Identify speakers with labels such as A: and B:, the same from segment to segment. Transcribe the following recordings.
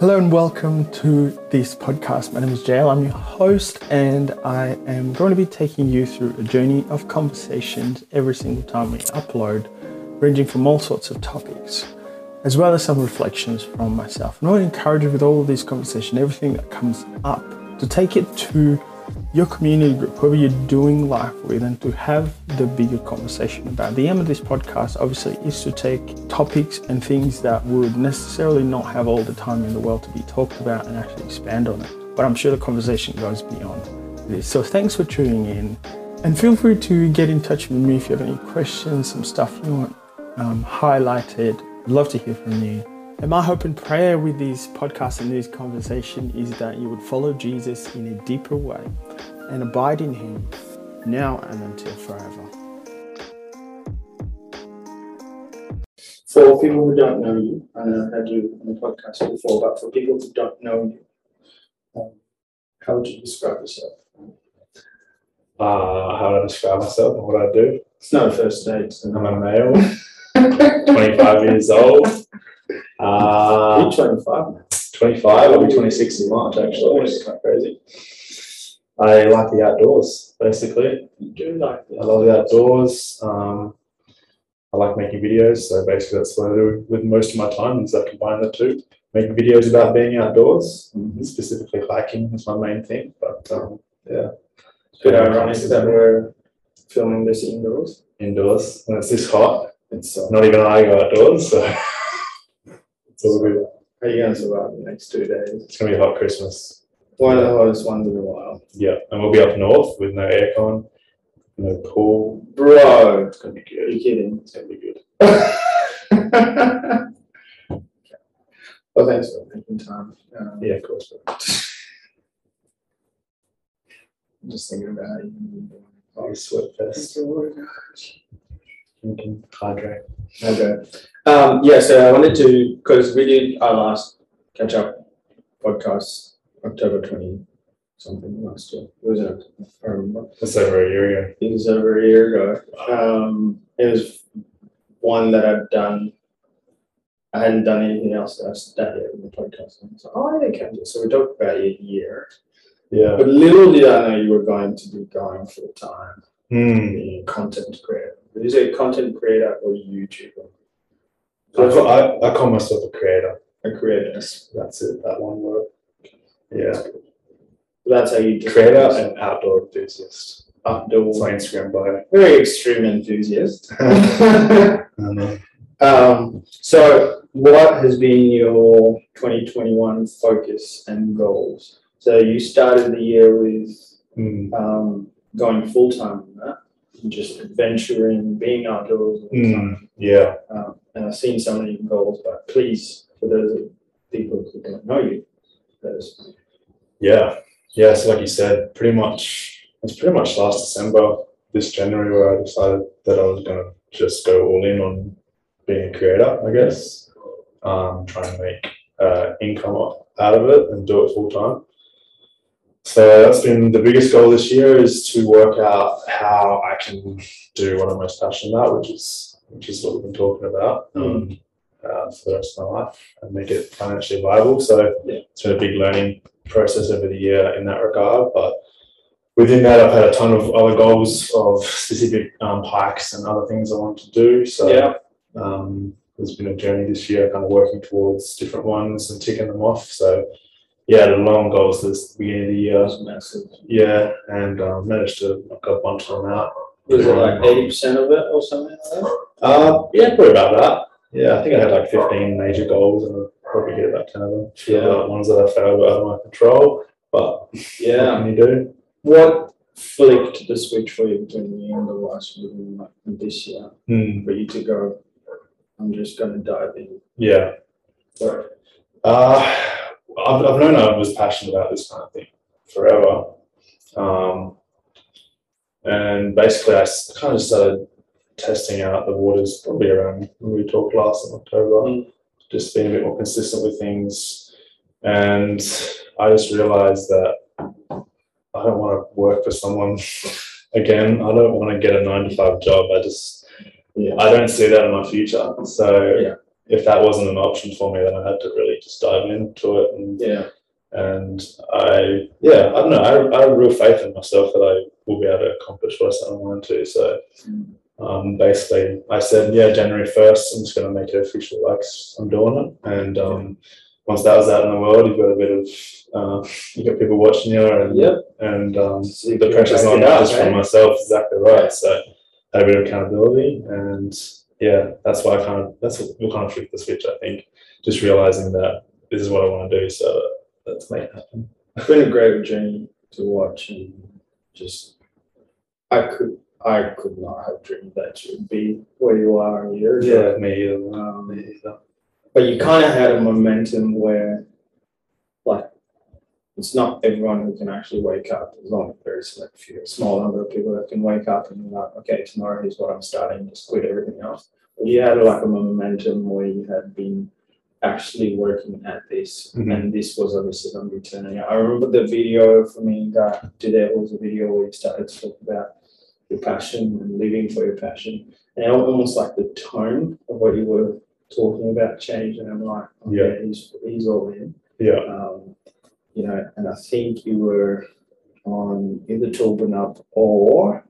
A: Hello and welcome to this podcast. My name is Jael. I'm your host, and I am going to be taking you through a journey of conversations every single time we upload, ranging from all sorts of topics, as well as some reflections from myself. And I want to encourage you with all of these conversations, everything that comes up, to take it to your community group, whoever you're doing life with, and to have the bigger conversation about. The aim of this podcast, obviously, is to take topics and things that would necessarily not have all the time in the world to be talked about and actually expand on it. But I'm sure the conversation goes beyond this. So thanks for tuning in. And feel free to get in touch with me if you have any questions, some stuff you want um, highlighted. I'd love to hear from you. And my hope and prayer with these podcasts and this conversation is that you would follow Jesus in a deeper way and abide in Him now and until forever. For people who don't know you, I know I've had you on the podcast before, but for people who don't know you, um, how would you describe yourself?
B: Uh, how would I describe myself and what I do?
A: It's not a first date. So
B: I'm a male, 25 years old. Uh,
A: 25.
B: 25, I'll be 26 in March actually, which is kind of crazy. I like the outdoors, basically.
A: You do like
B: I love the outdoors. Um, I like making videos, so basically that's what I do with most of my time is I combine the two. Making videos about being outdoors,
A: Mhm.
B: specifically hiking is my main thing, but um, yeah.
A: It's a bit ironic that we're filming this indoors.
B: Indoors, and it's this hot,
A: It's uh,
B: not even I go outdoors, so good.
A: how are you going to survive the next two days?
B: It's gonna be a hot Christmas.
A: One of the hottest ones in a while.
B: Yeah, and we'll be up north with no aircon, no pool.
A: Bro,
B: It's gonna be good.
A: are you kidding?
B: It's gonna be good.
A: well, thanks for making time. Um,
B: Yeah, of course.
A: I'm just thinking about how you can be
B: Oh, sweat fest. Drinking, hydrate.
A: Okay. Um, yeah, so I wanted to, because we did our last catch up podcast October 20 something last year. It was, a, I remember.
B: That's over a year ago.
A: It was over a year ago. Um, it was one that I've done. I hadn't done anything else that I've done in the podcast. And so, oh, yeah, can do. So we talked about a year.
B: Yeah.
A: But little did I know you were going to be going full time,
B: Hmm.
A: being a content creator. Is it content creator or YouTuber?
B: So I, call, I, I call myself a creator.
A: A creator.
B: That's it, that one word. Yeah.
A: That's how you
B: Creator and outdoor enthusiast.
A: outdoor.
B: That's my Instagram bio.
A: Very extreme enthusiast.
B: Um,
A: um, so, what has been your 2021 focus and goals? So, you started the year with
B: mm,
A: um, going full time on that, just adventuring, being outdoors all the
B: Mm. yeah.
A: Um, and I've seen some of your goals, but please, for those people who don't know you, those.
B: Yeah. Yeah. So like you said, pretty much it's pretty much last December, this January where I decided that I was gonna just go all in on being a creator, I guess. Um, try and make uh, income out of it and do it full time. So that's been the biggest goal this year is to work out how I can do what I'm most passionate about, which is which is what we've been talking about um, uh, for the rest of my life and make it financially viable. So
A: Yeah.
B: it's been a big learning process over the year in that regard. But within that, I've had a ton of other goals of specific um, hikes and other things I want to do. So
A: Yeah.
B: um, there's been a journey this year, kind of working towards different ones and ticking them off. So yeah, the long goals this beginning of the year.
A: That's massive.
B: Yeah, and um, managed to knock a bunch of them out.
A: Was it like 80% of it or something like that?
B: Uh, yeah, probably about that. Yeah, I think I had like 15 major goals and I probably hit about 10 of them.
A: Yeah.
B: other ones that I failed were out of my control, but what
A: Yeah.
B: can you do?
A: What flicked the switch for you between the end of last year and like this year
B: Hmm,
A: for you to go, I'm just gonna dive in?
B: yeah.
A: Right.
B: Uh, I've, I've known I was passionate about this kind of thing forever. Um, and basically, I kind of started testing out the waters probably around when we talked last in October,
A: Mm.
B: just being a bit more consistent with things. And I just realized that I don't want to work for someone again. I don't want to get a nine to five job. I just,
A: Yeah.
B: I don't see that in my future. So
A: Yeah.
B: If that wasn't an option for me, then I had to really just dive into it. And,
A: Yeah.
B: and I, yeah, I don't know. I, I have real faith in myself that I will be able to accomplish what I set my mind to. So um, basically, I said, yeah, January 1st, I'm just going to make it official, like I'm doing it. And um, once that was out in the world, you've got a bit of, uh, you got people watching you, and,
A: Yep.
B: and um,
A: So
B: the pressure's
A: back
B: not just
A: eh?
B: from myself, exactly right. So I had a bit of accountability, and yeah, that's why I kind of, that's what, kind of flipped the switch, I think. Just realizing that this is what I want to do, so let's make it happen.
A: It's been a great journey to watch and just I could I could not have dreamed that you'd be where you are a year ago.
B: Yeah, me either.
A: Um,
B: Me either.
A: but you kind of had a momentum where, it's not everyone who can actually wake up. There's only a very select few, a small number of people that can wake up and be like, okay, tomorrow is what I'm starting. Just quit everything else. But you had like a momentum where you had been actually working at this,
B: Mhm.
A: and this was obviously going to be turning out. I remember the video for me that did it was a video where you started to talk about your passion and living for your passion, and almost like the tone of what you were talking about changed, and I'm like, okay,
B: Yeah.
A: he's he's all in,
B: Yeah,
A: um, you know, and I think you were on either Toowoomba Up or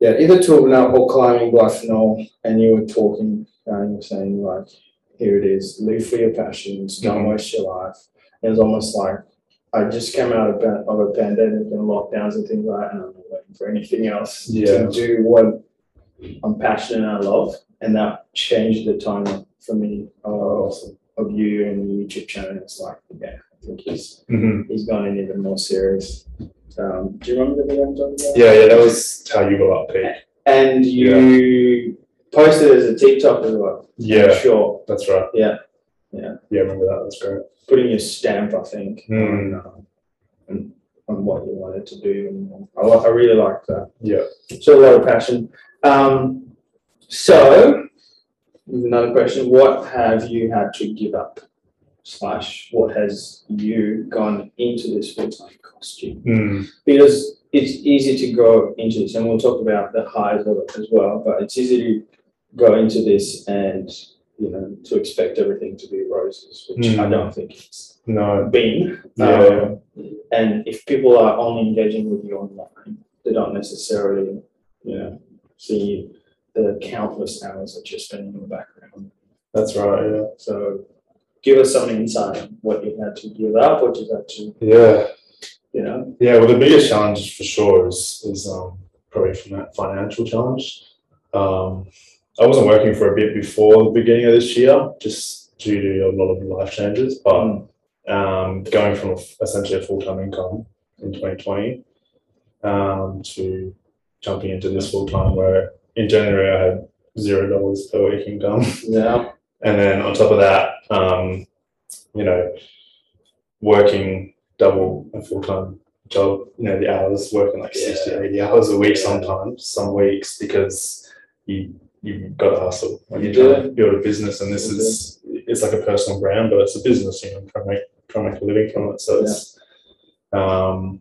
A: yeah, either Toowoomba Up or climbing Bluff and you were talking, uh, you were saying like, here it is, live for your passions, don't
B: Mhm.
A: waste your life. And it was almost like I just came out of, of a pandemic and lockdowns and things like that, and I'm not waiting for anything else
B: Yeah.
A: to do what I'm passionate and I love, and that changed the tone for me of, of you and your YouTube channel. It's like, yeah, I think he's
B: hmm
A: he's gone in even more serious. Um, do you remember the I'm talking about?
B: Yeah, yeah, that was how you got up, Pete.
A: And you posted it as a TikTok as well.
B: Yeah,
A: Sure.
B: that's right.
A: Yeah, yeah.
B: Yeah, I remember that. That's great.
A: Putting your stamp, I think,
B: Mm.
A: on, um, on, on what you wanted to do. And I, li- I really like that.
B: Yeah.
A: So a lot of passion. Um, so, another question: What have you had to give up? Slash, what has you gone into this full time cost you?
B: Mm.
A: Because it's easy to go into this, and we'll talk about the highs of it as well. But it's easy to go into this and you know to expect everything to be roses, which I
B: Mm.
A: don't think it's
B: No.
A: been.
B: Yeah.
A: Um, and if people are only engaging with you online, they don't necessarily, you know, see the countless hours that you're spending in the background.
B: That's right. Yeah.
A: So give us some insight what you had to give up, what you had to,
B: Yeah.
A: you know.
B: Yeah. Well, the biggest challenge for sure is is um, probably from that financial challenge. Um, I wasn't working for a bit before the beginning of this year, just due to a lot of life changes. But um, going from essentially a full time income in 2020 um, to jumping into this full time, where in January I had zero dollars per week income.
A: Yeah.
B: And then on top of that, um, you know, working double a full time job, you know, the hours, working like 60, 80 hours a week
A: Yeah.
B: sometimes, some weeks, because you, you've got to hustle when
A: You
B: you're trying
A: do.
B: to build a business. And this is, it's like a personal brand, but it's a business, you know, trying to make, trying to make a living from it. So it's, um,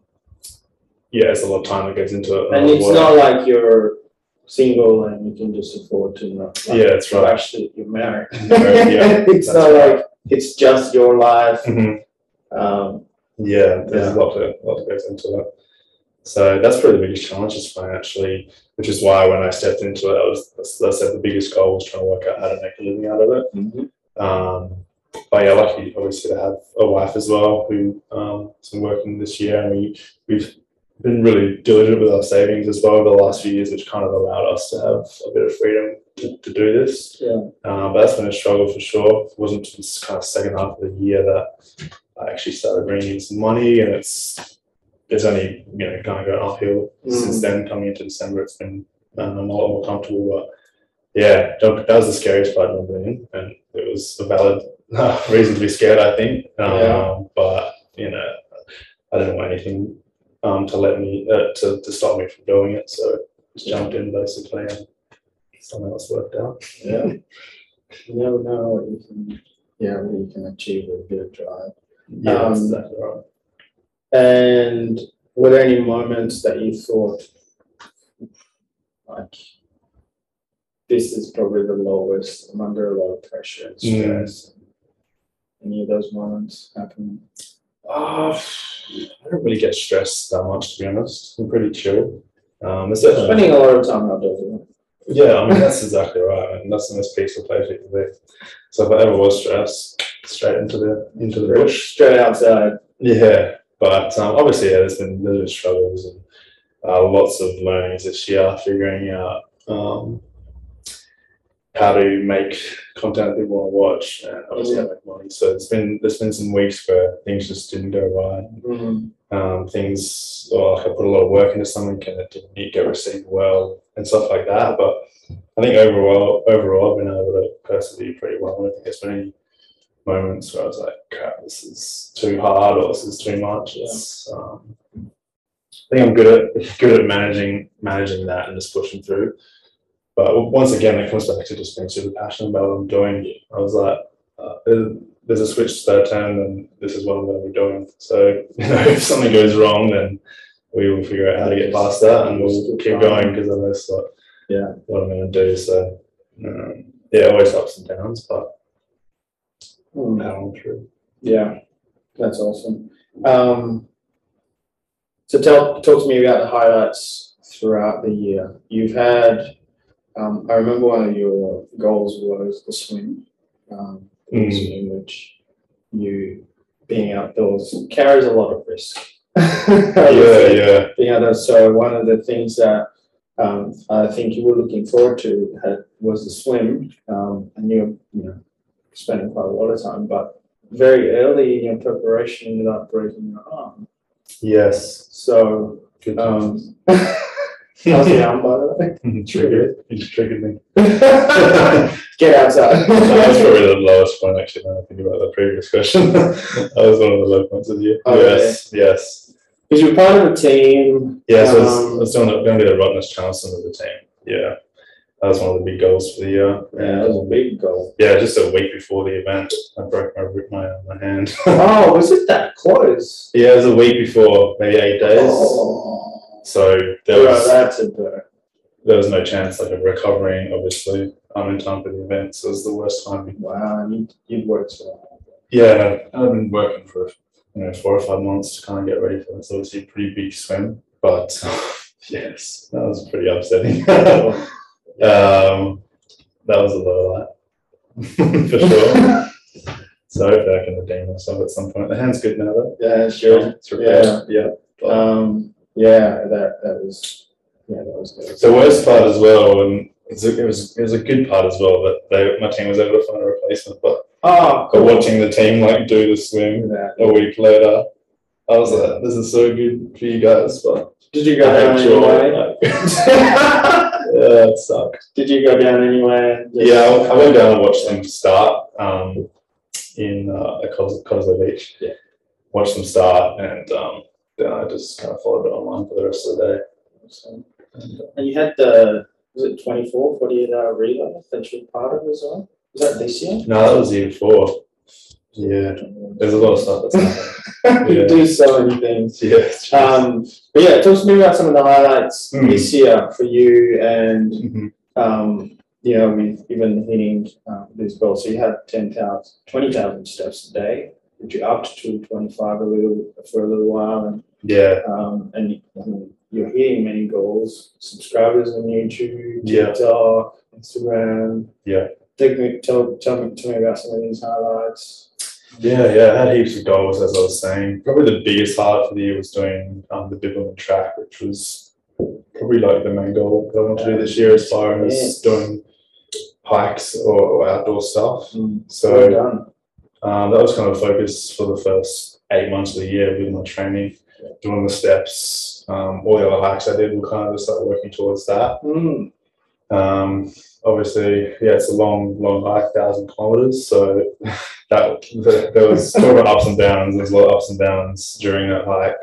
B: yeah, it's a lot of time that goes into it.
A: And it's not like you're single and you can just afford to not. like,
B: Yeah, that's right.
A: Actually, you're married.
B: Yeah,
A: it's
B: that's
A: not
B: right.
A: like it's just your life.
B: Mhm.
A: Um,
B: Yeah, there's a lot that, lot that goes into it. So that's probably the biggest challenge is financially, which is why when I stepped into it, I was, as I said, the biggest goal was trying to work out how to make a living out of it. Um, but yeah, lucky obviously to have a wife as well who um, has been working this year, and we we've been really diligent with our savings as well over the last few years, which kind of allowed us to have a bit of freedom to, to do this.
A: Yeah.
B: Um, but that's been a struggle for sure. It wasn't this kind of second half of the year that I actually started bringing in some money, and it's it's only you know kind of going uphill since then. Coming into December, it's been um, a lot more comfortable. But yeah, that was the scariest part of being, and it was a valid reason to be scared. I think, um,
A: Yeah.
B: but you know, I didn't want anything um, to let me uh, to to stop me from doing it. So just jumped in basically, and something else worked out.
A: Yeah. You never know what you can, yeah, what you can achieve with a bit of drive.
B: Yeah, that's
A: Um,
B: exactly right.
A: And were there any moments that you thought, like, this is probably the lowest. I'm under a lot of pressure and
B: Mm.
A: stress. Any of those moments happen?
B: Uh, I don't really get stressed that much, to be honest. I'm pretty chill. Um, it's
A: So
B: definitely,
A: spending a lot of time outdoors.
B: yeah, I mean, that's exactly right. And that's the most peaceful place you can be. So if I ever was stressed, straight into the into the bush.
A: Straight outside.
B: Yeah, but um, obviously, yeah, there's been there's been struggles and uh, lots of learnings this year, figuring out um, how to make content that people want to watch and obviously how to make money. So it's been there's been some weeks where things just didn't go right.
A: Mhm.
B: Um, things or like I put a lot of work into something and it didn't get received well and stuff like that. But I think overall, overall, I've been able to persevere pretty well. I don't think there's been any moments where I was like, "Crap, this is too hard" or "This is too much." It's, um, I think I'm good at good at managing managing that and just pushing through. But once again, it comes back to just being super passionate about what I'm doing. I was like, uh, there's- a switch I turn, and this is what I'm going to be doing. So you know, if something goes wrong, then we will figure out how to get past that, and we'll keep going because I know it's like
A: Yeah.
B: what I'm going to do. So um, yeah, always ups and downs, but
A: Mm.
B: power through.
A: Yeah, that's awesome. Um, so tell talk to me about the highlights throughout the year. You've had, um, I remember one of your goals was the swim, um,
B: Mm.
A: swim, which you being outdoors carries a lot of risk.
B: Yeah, yeah,
A: Being outdoors, so one of the things that um, I think you were looking forward to had, was the swim, um, and you're you know spending quite a lot of time, but very early in your preparation you ended up breaking your arm.
B: yes.
A: So
B: Good.
A: um, arm by the way?
B: triggered. You just triggered me.
A: Get outside.
B: That's probably the lowest point actually. When I think about the previous question, that was one of the low points of the year.
A: Oh,
B: yes, yes,
A: Because you're part of a team.
B: yeah. So I was,
A: Um,
B: I was doing the, going to be the Rottnest Charleston of the team. Yeah, that was one of the big goals for the year.
A: Yeah, that was a big goal.
B: Yeah, just a week before the event, I broke my my, my hand.
A: Oh, was it that close?
B: yeah, it was a week before, maybe eight days.
A: Oh,
B: So there was
A: that's a burn.
B: there was no chance like of recovering. Obviously, I'm in time for the event, so it was the worst time.
A: Wow, you you'd worked so hard.
B: Yeah, I've, been working for you know four or five months to kind of get ready for this. Obviously, a pretty big swim, but yes, that was pretty upsetting. um, that was a low light for sure. so hopefully I can redeem myself at some point. The hand's good now though.
A: Yeah, sure.
B: It's repaired. Yeah. But
A: Um, yeah, that that was yeah, that was good.
B: the worst part as well, and it's a, it was it was a good part as well that they my team was able to find a replacement. But
A: Oh,
B: but watching the team like do the swim
A: That.
B: a week later, I was like, this is so good for you guys, but
A: Did you go
B: I
A: down
B: hate you
A: anyway?
B: yeah, it sucked.
A: Did you go down anyway?
B: Yeah, I, I went down and watched them start um, in uh, at Cos- Cottesloe Beach.
A: Yeah.
B: Watched them start, and um, then I just kind of followed it online for the rest of the day.
A: So-
B: And, uh,
A: And you had the was it 24, 48 hour relay that you're part of as well? Was that this year?
B: no, that was the year four. Yeah, there's a lot of stuff that's happened.
A: you
B: Yeah.
A: do so many things.
B: Yeah.
A: Um, but yeah, talk to me about some of the highlights
B: Mm.
A: this year for you and
B: Mhm.
A: um, you know, with even hitting uh, these goals. So you had 10,000, 20,000 steps a day, which you upped to 25 a little for a little while. And,
B: Yeah.
A: um, and and you're hitting many goals, subscribers on YouTube,
B: Yeah.
A: TikTok, Instagram.
B: Yeah.
A: Take me, tell, tell me, tell me about some of these highlights.
B: Yeah, yeah, I had heaps of goals as I was saying. Probably the biggest highlight for the year was doing um, the Bibbulmun track, which was probably like the main goal that I want to do this year as far as doing hikes or, or outdoor stuff.
A: Well
B: So
A: done.
B: Um, that was kind of focus for the first eight months of the year with my training, doing the steps. Um, all the other hikes I did were kind of just like working towards that.
A: Mm.
B: Um, obviously, yeah, it's a long, long hike, thousand kilometers. So that the, there was sort of ups and downs. There's a lot of ups and downs during that hike.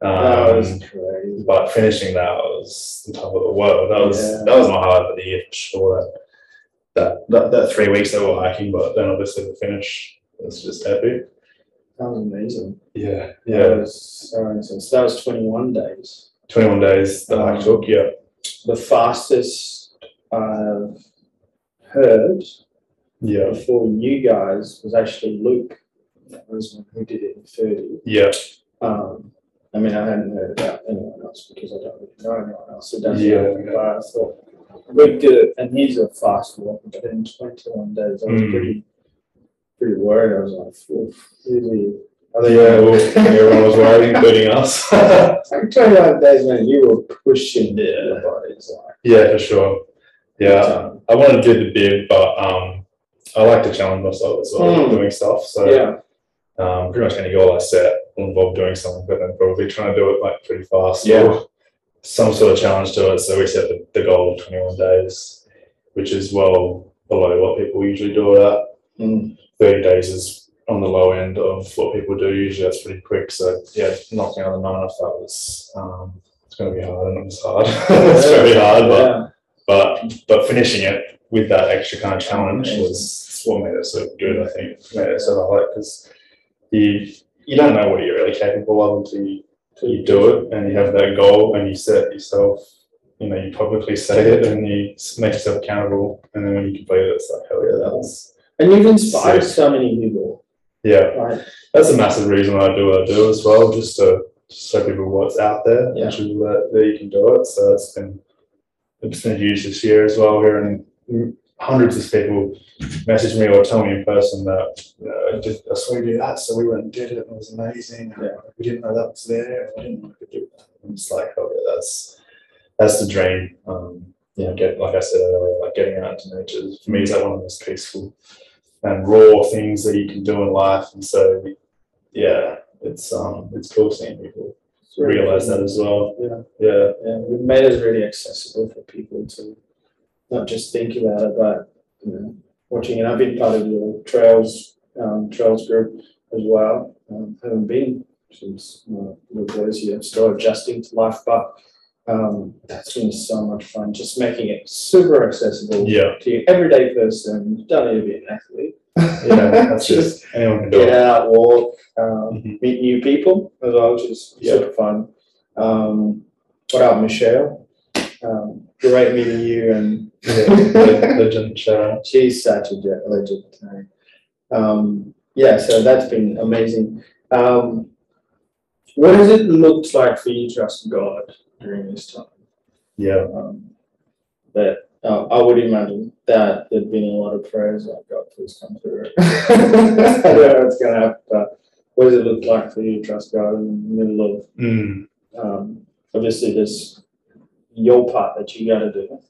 A: That was
B: Um,
A: crazy.
B: but finishing that was the top of the world. That was
A: Yeah.
B: that was my highlight of the year for sure. That, that that three weeks that we were hiking, but then obviously the finish was just epic.
A: That was amazing.
B: Yeah,
A: That
B: yeah.
A: was so. That was 21 days.
B: Twenty one days the hike
A: Um,
B: took. Yeah,
A: The fastest I've heard
B: Yeah,
A: before you guys was actually Luke. That was one who did it in 30.
B: yeah,
A: Um, I mean, I hadn't heard about anyone else because I don't really know anyone else who does
B: Yeah,
A: it. But I thought Luke did it, and he's a fast walker, but in 21 days, I was
B: Mm.
A: pretty pretty worried. I was like, Oof, he? I
B: yeah.
A: think-
B: Well, everyone was worried, including us.
A: Like 21 days, man, you were pushing
B: Yeah.
A: your bodies like.
B: yeah, for sure. Yeah,
A: um,
B: I wanted to do the bib, but um, I like to challenge myself as well,
A: Mm.
B: doing stuff. So
A: yeah.
B: um, pretty much any goal I set will involve doing something, but then probably trying to do it like pretty fast.
A: Yeah.
B: Or some sort of challenge to it. So we set the, the goal of 21 days, which is well below what people usually do it at.
A: Mm.
B: 30 days is on the low end of what people do. Usually that's pretty quick. So yeah, knocking out the nine off that was um, it's going to be hard, and it was hard. it's very hard, but
A: Yeah.
B: but but finishing it with that extra kind of challenge was what made it so good. I think made it so hard because you you don't know what you're really capable of until you, until you do it and you have that goal and you set yourself. You know, you publicly say it and you make yourself accountable, and then when you complete it, it's like hell yeah, that was
A: And you've inspired so many people,
B: yeah.
A: right?
B: That's a massive reason why I do what I do as well, just to just show people what's out there,
A: Yeah.
B: which is that, that you can do it. So it's been it's been huge this year as well. Hearing hundreds of people message me or tell me in person that you know, I, did, I saw you do that, so we went and did it. and It was amazing.
A: Yeah.
B: We didn't know that was there. I didn't know I could do that. And it's like, oh yeah, that's that's the dream. Um, you know, get like I said earlier, like getting out into nature for me is like one of the most peaceful and raw things that you can do in life. And so, yeah, it's um, it's cool seeing people
A: really
B: realize
A: cool.
B: that as well.
A: Yeah.
B: Yeah,
A: Yeah, you've made it really accessible for people to not just think about it, but you know, watching it. I've been part of your trails um, trails group as well. Um, haven't been since uh, Luke was here, still adjusting to life, but um, that's been so much fun. Just making it super accessible
B: yeah,
A: to your everyday person. You don't need to be an athlete.
B: yeah. That's just anyone can do
A: get
B: it.
A: out, walk, um,
B: Mhm.
A: meet new people as well, which is
B: Yeah.
A: super fun. Um, what up, Michelle? Um, great meeting you, and
B: Yeah, le- legend Sharon.
A: she's such a legend. eh? Um, yeah, so that's been amazing. Um, what has it looked like for you to trust God during this time?
B: Yeah,
A: Um, but uh, I would imagine that there'd been a lot of prayers like God, please come through. I don't know what's gonna happen, but what does it look like for you to trust God in the middle of
B: mm,
A: um, obviously there's your part that you got to do,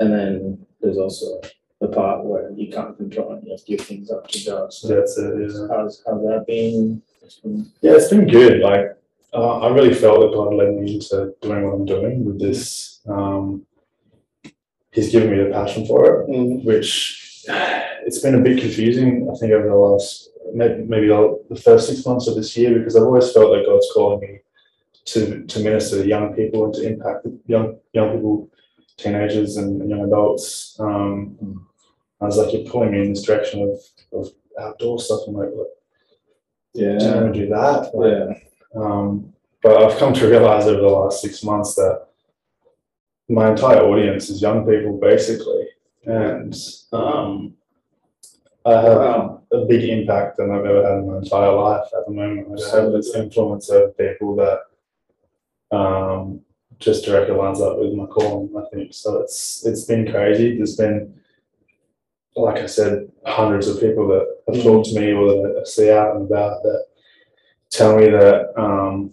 A: and then there's also the part where you can't control and you have to give things up to God. So
B: that's it. Yeah.
A: how's how's that been? Been-
B: Yeah, it's been good. Like, uh, I really felt that God led me into doing what I'm doing with this. Um, he's given me the passion for it,
A: Mm,
B: which it's been a bit confusing. I think over the last maybe, the first six months of this year because I've always felt that God's calling me to to minister to young people and to impact young young people, teenagers and, young adults. Um, I was like, you're pulling me in this direction of, of outdoor stuff. I'm like, "Look, do you
A: Yeah,
B: want to do that? Like,
A: yeah,
B: um, but I've come to realize over the last six months that my entire audience is young people, basically, and um, I have
A: wow,
B: a big impact than I've ever had in my entire life at the moment. I just have this influence over people that um, just directly lines up with my calling. I think so. It's it's been crazy. There's been, like I said, hundreds of people that have talked to me or that I see out and about that tell me that um,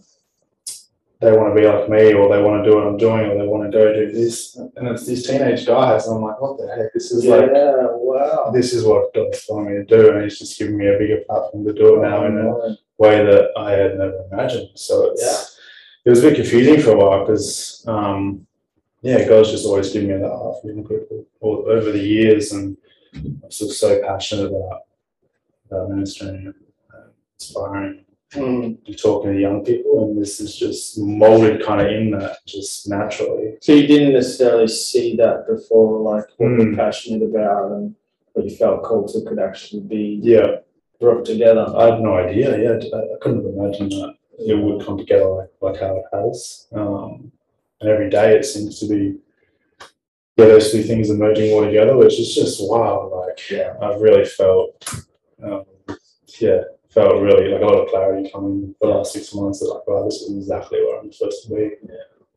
B: they want to be like me or they want to do what I'm doing or they want to go do this. And it's these teenage guys. And I'm like, what the heck? This is
A: yeah,
B: like
A: wow.
B: this is what God's telling me to do, and He's just giving me a bigger platform to do it now in a
A: Wow.
B: way that I had never imagined. So it's it was a bit confusing for a while because um, yeah, God's just always given me that people all, over the years, and I'm still so passionate about about ministering and uh, inspiring
A: Mm.
B: and talking to young people, and this is just molded kind of in that just naturally.
A: So you didn't necessarily see that before, like what you're
B: Mm.
A: passionate about and what you felt to could actually be
B: Yeah,
A: brought together.
B: I had no idea. Yeah, I, I couldn't have imagined that it would come together like, like how it has. Um, and every day it seems to be yeah, those two things are merging all together, which is just wow. Like,
A: Yeah.
B: I've really felt, um, yeah, felt really like a lot of clarity coming the last six months. That like, wow, this is exactly where I'm supposed to be.
A: Yeah.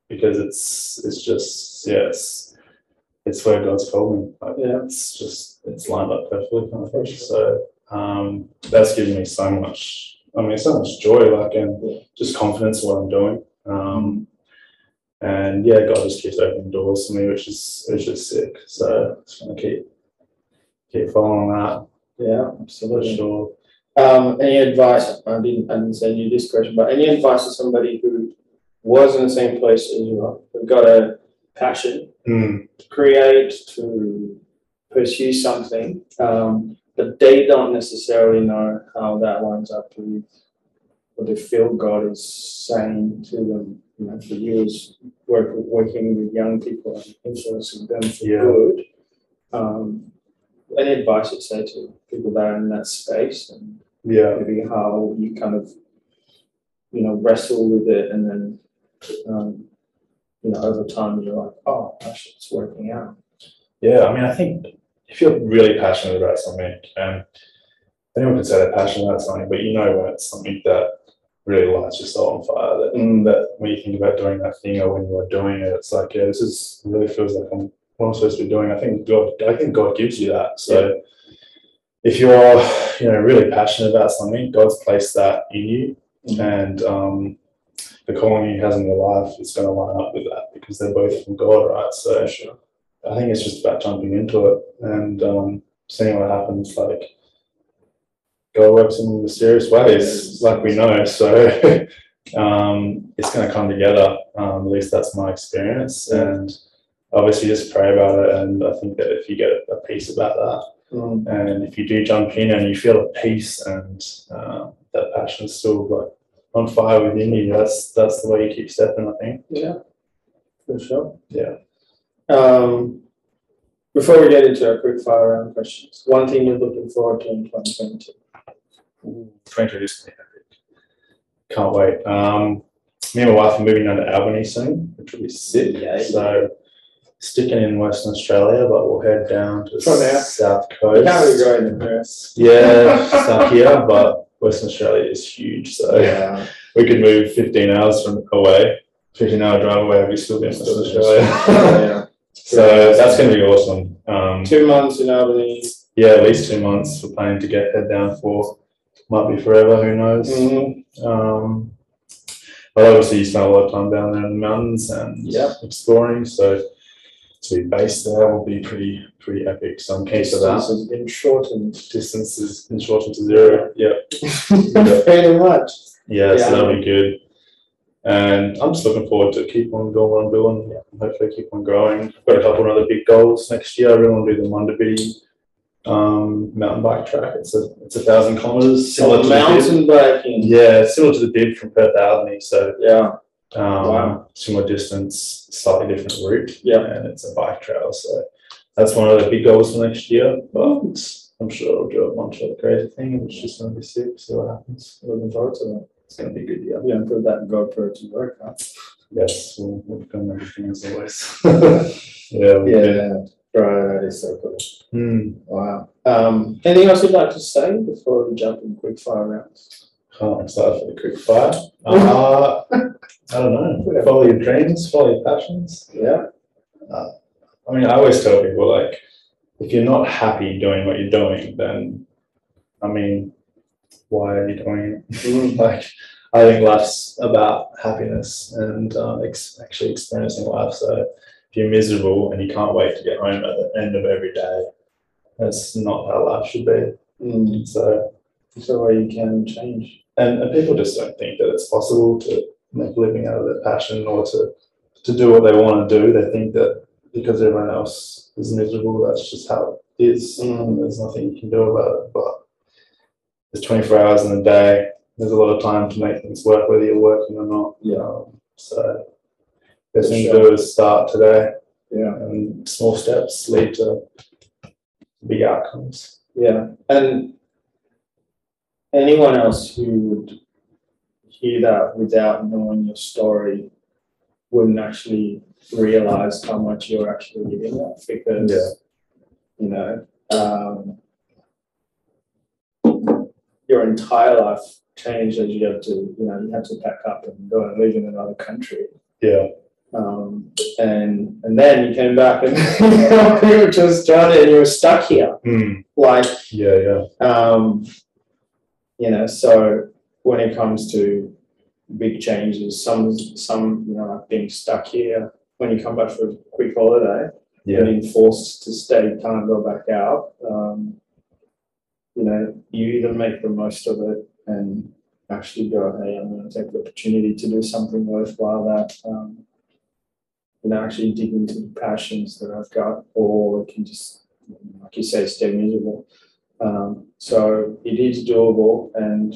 B: Because it's it's just yeah, it's it's where God's called me. Like,
A: Yeah.
B: it's just it's lined up perfectly kind of thing. So um, that's given me so much. I mean, so much joy, like and
A: Yeah.
B: just confidence in what I'm doing. Um, and yeah, God just keeps opening doors for me, which is which is sick. So just gonna keep keep following that
A: Yeah,
B: for
A: absolutely.
B: sure.
A: Um, any advice? I didn't, I didn't send you this question, but any advice to somebody who was in the same place as you are, who got a passion
B: Mm,
A: to create, to pursue something, um, but they don't necessarily know how that lines up with what they feel God is saying to them. You know, for years, work, working with young people and influencing them for
B: Yeah.
A: good. Um, any advice you'd say to people that are in that space and
B: yeah,
A: maybe how you kind of, you know, wrestle with it and then, um, you know, over time you're like, oh, actually, it's working out.
B: yeah. I mean, I think if you're really passionate about something, and anyone can say they're passionate about something, but you know when it's something that really lights your soul on fire. That
A: Mm.
B: that when you think about doing that thing or when you are doing it, it's like, yeah, this is really feels like I'm what I'm supposed to be doing. I think God, I think God gives you that. So if you're, you know, really passionate about something, God's placed that in you,
A: Mhm.
B: and um, the calling He has in your life is going to line up with that because they're both from God, right? So
A: Sure.
B: I think it's just about jumping into it and um, seeing what happens. Like God works in mysterious ways, like we know. So um, it's going to come together. Um, at least that's my experience. And obviously, just pray about it. And I think that if you get a peace about that,
A: Mm.
B: and if you do jump in and you feel at peace and uh, that passion is still like on fire within you, that's that's the way you keep stepping. I think.
A: Yeah, for sure.
B: Yeah.
A: Um, before we get into our quick fire round questions, one thing you're looking forward to in 2022.
B: 2020 is epic. Can't wait. Um, me and my wife are moving down to Albany soon, which will be sick.
A: Yeah.
B: So sticking in Western Australia, but we'll head down to the south coast.
A: can't really go anywhere.
B: Yeah, stuck here, but Western Australia is huge. So
A: Yeah.
B: we could move 15 hours from away, 15 hour drive away, we still be in Western Australia.
A: yeah.
B: so that's going to be awesome. Um,
A: Two months in Albany.
B: yeah, at least two months. We're planning to get head down for. Might be forever, who knows?
A: Mhm.
B: Um, but obviously, you spend a lot of time down there in the mountains and
A: Yep.
B: exploring. So to be based there will be pretty pretty epic. So I'm keen for that.
A: Distance has been shortened.
B: Distance is been shortened to zero. Yeah,
A: Fairly much.
B: yeah.
A: Yeah.
B: So that'll be good. And I'm just looking forward to keep on doing what I'm doing. and Hopefully, keep on growing. I've got a couple of other big goals next year. I really want to do the Munda Biddi um, mountain bike track. It's a it's a thousand kilometers. similar to the bib.
A: mountain biking.
B: Yeah, it's similar to the bib from Perth Albany. So
A: Yeah.
B: Um,
A: Wow.
B: Similar distance, slightly different route.
A: Yeah.
B: And it's a bike trail. So that's one of the big goals for next year. But I'm sure I'll do a bunch of crazy things. It's just going to be sick. See what happens.
A: Looking forward to that.
B: It's going to be a good year.
A: Yeah, put that GoPro to work. Huh?
B: Yes, we'll, we'll film everything as always. yeah. we'll do.
A: Right, that is so cool.
B: Hmm.
A: Wow. Um, anything else you'd like to say before we jump in quick fire rounds?
B: I'm excited for the quick fire. Uh, I don't know. Follow your dreams, follow your passions.
A: Yeah.
B: I mean, I always tell people like, if you're not happy doing what you're doing, then, I mean, why are you doing it? like, I think life's about happiness and uh, ex- actually experiencing life. So, if you're miserable and you can't wait to get home at the end of every day, that's not how life should be.
A: Mm,
B: So,
A: so where you can change.
B: And, and people just don't think that it's possible to make a living out of their passion or to to do what they want to do. They think that because everyone else is miserable, that's just how it is.
A: Mm.
B: And there's nothing you can do about it. But there's 24 hours in a day. There's a lot of time to make things work, whether you're working or not.
A: Yeah.
B: Um, so best thing
A: sure.
B: to do is start today,
A: Yeah.
B: and small steps lead to big outcomes.
A: Yeah. And anyone else who would hear that without knowing your story, wouldn't actually realize how much you're actually giving up because
B: Yeah.
A: you know um, your entire life changed as you have to you know you had to pack up and go and live in another country
B: Yeah.
A: um, and and then you came back and you were just Australia and you were stuck here
B: Mm.
A: like
B: Yeah. Yeah.
A: um, you know, so when it comes to big changes, some some you know like being stuck here when you come back for a quick holiday,
B: Yeah.
A: being forced to stay, can't go back out. Um, you know, you either make the most of it and actually go, hey, I'm going to take the opportunity to do something worthwhile that, um, you know, actually dig into the passions that I've got, or it can just, like you say, stay miserable. Um, so it is doable, and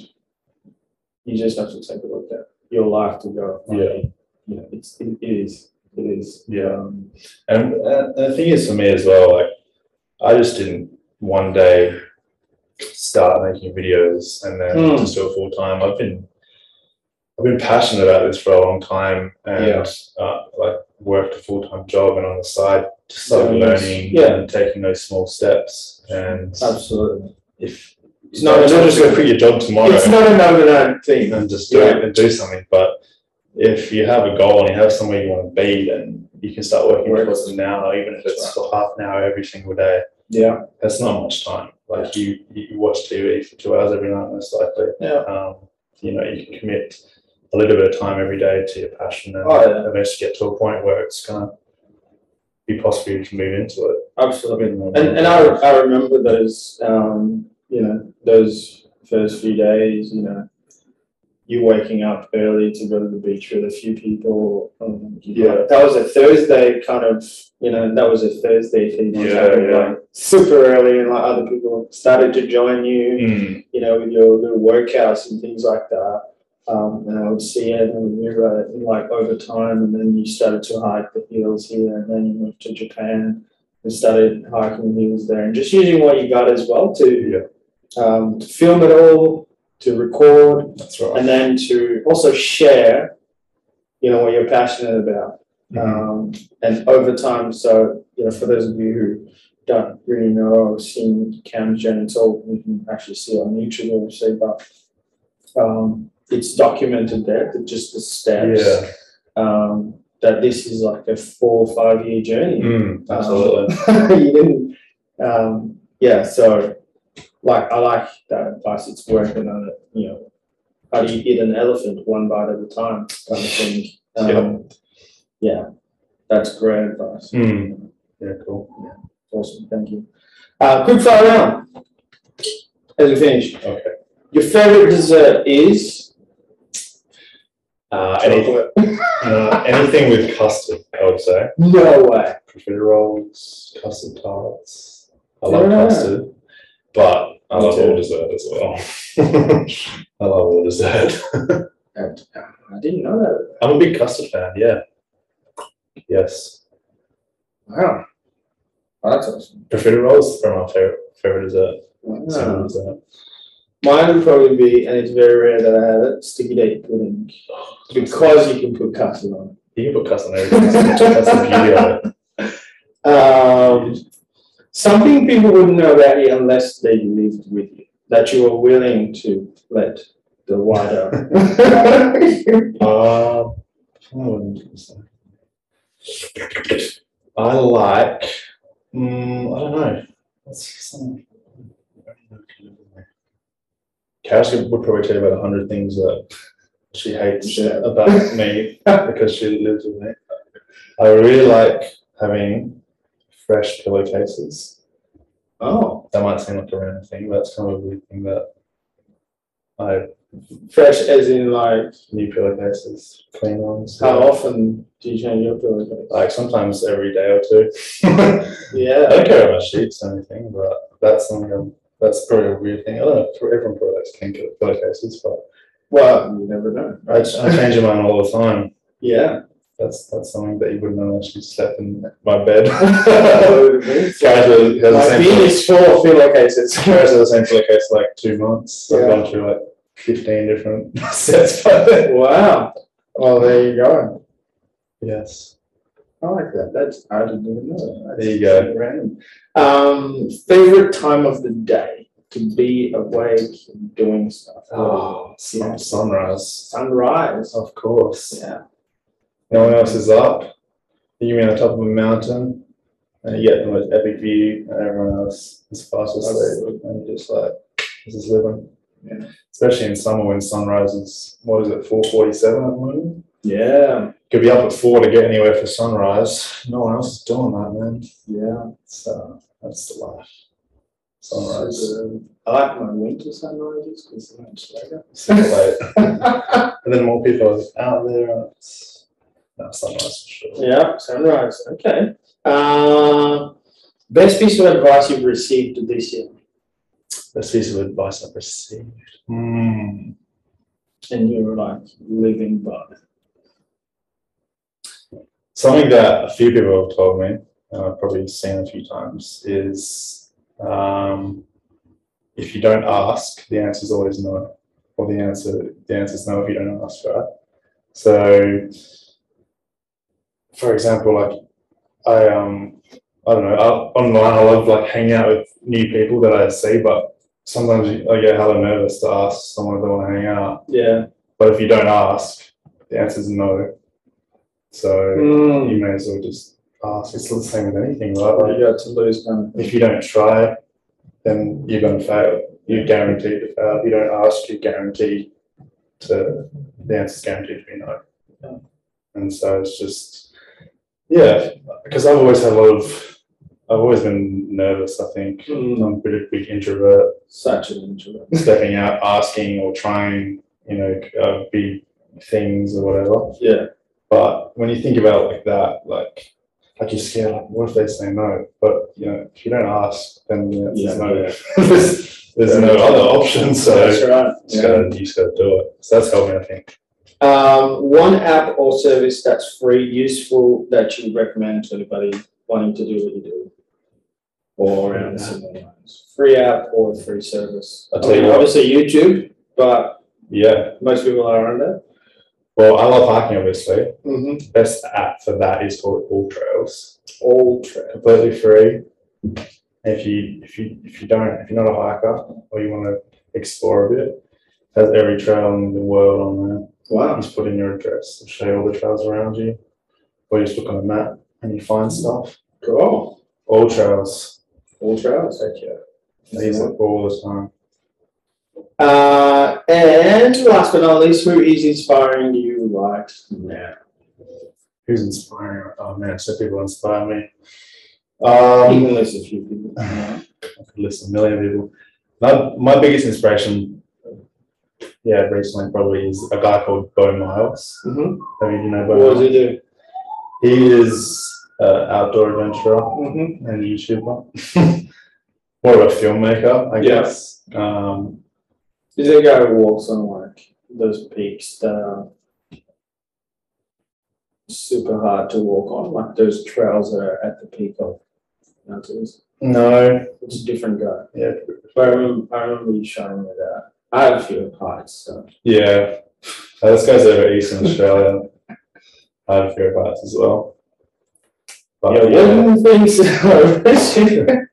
A: you just have to take a look at your life to go. You know, it's it is it is.
B: Yeah.
A: Um,
B: And, and the thing is for me as well, like I just didn't one day start making videos and then
A: Mm.
B: just do it full time. I've been I've been passionate about this for a long time and
A: Yeah.
B: uh, like worked a full time job and on the side
A: Yeah, yes.
B: learning
A: Yeah.
B: and taking those small steps. And
A: absolutely.
B: if
A: It's not-
B: not,
A: it's
B: not
A: not
B: just gonna quit your job tomorrow
A: It's not an overnight thing.
B: and just do it and do something. But if you have a goal and you have somewhere you want to be, then you can start working
A: Work.
B: towards it now, even if it's for half an hour every single day.
A: Yeah.
B: That's not much time. Like you, you watch TV for two hours every night, most likely.
A: Yeah.
B: Um, you know, you can commit a little bit of time every day to your passion and
A: Oh, yeah.
B: eventually get to a point where it's gonna be possible to move into it.
A: Absolutely.
B: And,
A: And, I, I remember those, um, you know, those first few days, you know, you waking up early to go to the beach with a few people. Um,
B: Yeah.
A: know, That was a Thursday kind of, you know, that was a Thursday thing.
B: Yeah,
A: happening,
B: yeah.
A: like, super early and like other people started to join you,
B: Mm,
A: you know, with your little workouts and things like that. Um, and I would see it and you were like over time and then you started to hike the hills here and then you moved to Japan and started hiking the hills there and just using what you got as well to,
B: yeah,
A: um, to film it all, to record,
B: that's right.
A: and then to also share, you know, what you're passionate about.
B: Mhm.
A: Um, and over time, so, you know, for those of you who don't really know or have seen Cam's journey, it's all you can actually see on YouTube, obviously, but um, it's documented there, that just the steps.
B: yeah,
A: Um, that this is like a four or five year journey.
B: mm, absolutely.
A: you didn't, um, yeah, so like I like that advice. It's working on it, you know. How do you eat an elephant one bite at a time kind of thing? Um, yeah, that's great advice.
B: Mm, yeah, cool.
A: Awesome, thank you. Uh, quick fire round as we finish.
B: Okay.
A: Your favorite dessert is
B: Uh, anything,
A: chocolate?
B: uh, anything with custard, I would say.
A: No way.
B: profiteroles, custard tarts. I love
A: Yeah.
B: custard, but I
A: Me
B: love
A: too.
B: all dessert as well. I love all dessert.
A: And, uh, I didn't know that.
B: I'm a big custard fan. Yeah. Yes,
A: Wow. Oh, that's awesome.
B: profiteroles are my favorite favorite dessert. Simple
A: Wow.
B: dessert.
A: Mine would probably be, and it's very rare that I have it, sticky date pudding. Because you can put custard on
B: You can put custard on everything. That's the beauty of it.
A: it. Um, something people wouldn't know about you unless they lived with you, that you were willing to let the wider.
B: Um, what was I gonna say? I like. Mm, I don't know. Something? Cass would probably tell you about a hundred things that she hates
A: Yeah.
B: about me because she lives with me. I really like having fresh pillowcases.
A: oh,
B: That might seem like a random thing, but that's kind of a weird thing that I
A: fresh as in like,
B: new pillowcases, clean ones.
A: how often do you change your pillowcase?
B: Like sometimes every day or two.
A: yeah, I
B: don't care about sheets or anything, but that's something I'm, that's probably a weird thing. I don't know. Everyone probably likes pillow- pillowcases, but
A: Well, you never know.
B: I, I change mine all the time.
A: Yeah.
B: That's that's something that you wouldn't know unless you slept in my bed.
A: Guys,
B: has the same
A: bean is full of pillowcases.
B: Guys have the same pillowcase for like two months. I've gone through like fifteen different sets by then.
A: Wow. Well, there you go.
B: Yes.
A: I like that. That's I didn't even know that. That's
B: There you go.
A: Random. Um, favorite time of the day to be awake and doing stuff.
B: Oh, sun, sunrise.
A: sunrise.
B: Of course.
A: Yeah.
B: No one else is up. You're on the top of a mountain and you get the most epic view and everyone else is fast asleep and you're just like, this is living.
A: Yeah.
B: Especially in summer when sunrise is, what is it, four forty-seven at the moment?
A: Yeah.
B: Could be up at four to get anywhere for sunrise. No one else is doing that, man.
A: Yeah.
B: So that's the life. Sunrise.
A: So, I like my winter sunrises because they're much later.
B: Late. and then more people are out there. and It's, no, sunrise for sure.
A: Yeah, sunrise. Okay. Uh, best piece of advice you've received this year,
B: Best piece of advice I've received. Hmm.
A: and you're like living by.
B: Something that a few people have told me, and I've probably seen a few times, is um, if you don't ask, the answer is always no. Or the answer, the answer is no if you don't ask, right? So, for example, like I um, I don't know, I, online I love like hanging out with new people that I see, but sometimes I get hella nervous to ask someone if they want to hang out.
A: Yeah.
B: But if you don't ask, the answer is no. So
A: Mm.
B: you may as well just ask. It's the same with anything, right? Like,
A: you got to lose
B: if you don't try, then you're going to fail. You're guaranteed to fail. If you don't ask, you're guaranteed to, the answer's guaranteed to be no.
A: Yeah.
B: And so it's just, yeah, because I've always had a lot of, I've always been nervous, I think.
A: Mm.
B: I'm a bit of a big introvert
A: Such an introvert.
B: stepping out, asking or trying, you know, uh, big things or whatever.
A: Yeah.
B: But when you think about it like that, like, like you're scared, like, what if they say no? But, you know, if you don't ask, then you know,
A: Yeah,
B: there's no,
A: yeah.
B: there's, there's no other option. So
A: That's right.
B: you just gotta, you just gotta do it. So that's helped me, I think.
A: Um, one app or service that's free, useful, that you recommend to anybody wanting to do what you do? Or around similar lines. Free app or free service?
B: I'll
A: I
B: tell you what.
A: obviously YouTube, but
B: Yeah.
A: most people are on there.
B: Well, I love hiking, obviously.
A: Mm-hmm.
B: Best app for that is called AllTrails.
A: All trail.
B: completely free. If you if you if you don't if you're not a hiker or you want to explore a bit, it has every trail in the world on there.
A: Wow.
B: You just put in your address, it'll show you all the trails around you, or you just look on a map and you find stuff.
A: Cool.
B: All trails,
A: All trails. Heck yeah.
B: Use it all the time.
A: Uh, and last but not least, who is inspiring you right now?
B: Who's inspiring? Oh man, so people inspire me.
A: You
B: Um,
A: can list a few people.
B: I could list a million people. My, my biggest inspiration, yeah, recently probably is a guy called Beau Miles.
A: Mm-hmm.
B: Have you, you know Beau
A: What does he do?
B: He is an outdoor adventurer
A: Mm-hmm.
B: and YouTuber. More of a filmmaker, I
A: Yeah.
B: guess. Um,
A: Is there a guy who walks on like those peaks that are super hard to walk on, like those trails that are at the peak of mountains?
B: no,
A: It's a different guy.
B: yeah,
A: But I remember, I remember you showing me that. I have a few heights, so.
B: yeah. Uh, this guy's over Eastern Australia. I have a few advice as well. But
A: yeah,
B: yeah,
A: one thing so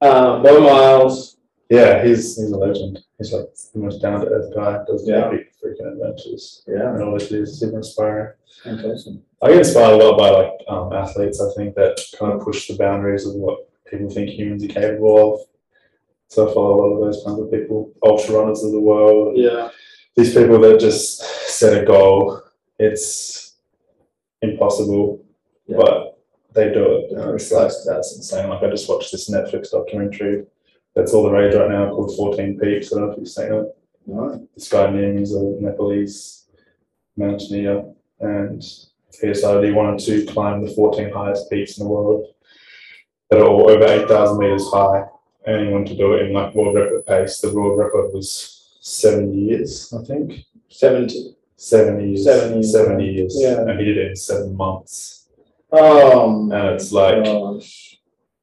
A: um, Beau Miles.
B: Yeah, he's he's a legend. He's like the most down to earth guy. Does
A: Yeah.
B: epic freaking adventures.
A: Yeah,
B: And always is super inspiring.
A: fantastic.
B: I get inspired a lot by like um, athletes. I think that kind of push the boundaries of what people think humans are capable of. So I follow a lot of those kinds of people, ultra runners of the world.
A: Yeah,
B: These people that just set a goal. It's impossible,
A: Yeah.
B: but they do it. And it's like that's insane. Like I just watched this Netflix documentary that's all the rage right now called 14 Peaks. I don't know if you've seen it
A: right.
B: this guy named is a Nepalese mountaineer, and he decided he wanted to climb the 14 highest peaks in the world that are all over 8,000 meters high, and he wanted to do it in like world record pace. The world record was seven years, I think.
A: Seventy.
B: Seven years.
A: Seven years.
B: Seven years.
A: Yeah.
B: And he did it in seven months.
A: Oh,
B: And it's like
A: gosh.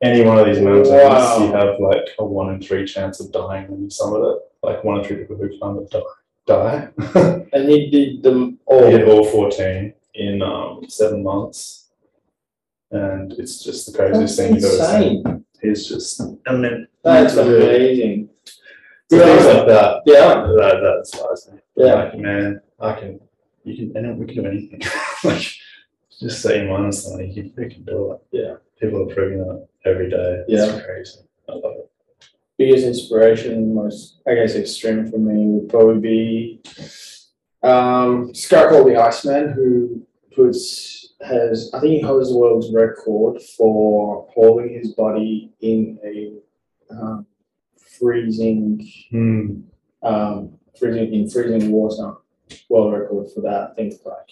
B: Any one of these mountains,
A: Wow.
B: you have like a one in three chance of dying when you summit it. Like one in three people who climb it die. die.
A: And he did them
B: He
A: all.
B: did all 14 in um, seven months, and it's just the craziest
A: That's
B: thing you've ever seen.
A: insane.
B: He's just, I mean,
A: That's
B: Yeah.
A: amazing.
B: so things like that.
A: Yeah.
B: That that inspires me.
A: Yeah.
B: Like man, I can. You can. Anyone, we can do anything. like just set your mind on something. You can, do it.
A: Yeah.
B: People are proving that every day.
A: Yeah.
B: It's crazy. I love it.
A: biggest inspiration, most I guess extreme for me would probably be um, this guy called the Iceman who puts has I think he holds the world's record for holding his body in a um, freezing
B: Hmm.
A: um, freezing in freezing water. World record for that. I think like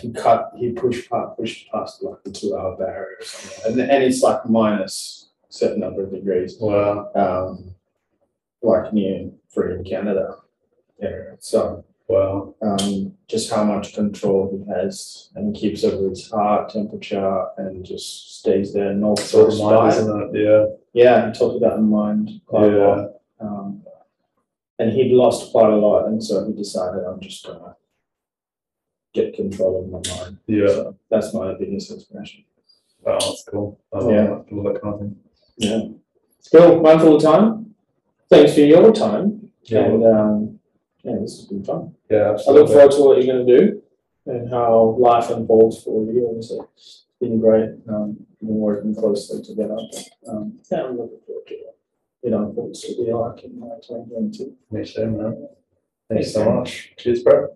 A: he cut he pushed past pushed past like the two hour barrier or something, and and it's like minus a certain number of degrees
B: Wow.
A: um, like near Freedom Canada area. So
B: Wow.
A: um, just how much control he has and keeps over his heart temperature and just stays there north south
B: the mind, isn't it? Yeah.
A: Yeah, he talked about the mind quite a lot. Um, and he'd lost quite a lot, and so he decided I'm just gonna get control of my mind.
B: Yeah.
A: That's my biggest inspiration.
B: Wow, that's cool. I love
A: Yeah.
B: that. I love that kind of thing.
A: Yeah. Bill, mindful of time. Thanks for your time.
B: Yeah.
A: And um, yeah, this has been fun.
B: Yeah, absolutely.
A: I look forward to what you're going to do and how life unfolds for you. Obviously, it's been great. Um, been working closely together. Um, yeah, I'm looking forward to it. It unfolds to be like in uh, 2022.
B: Me too, man. Thanks
A: Thanks,
B: so much. Cheers, bro.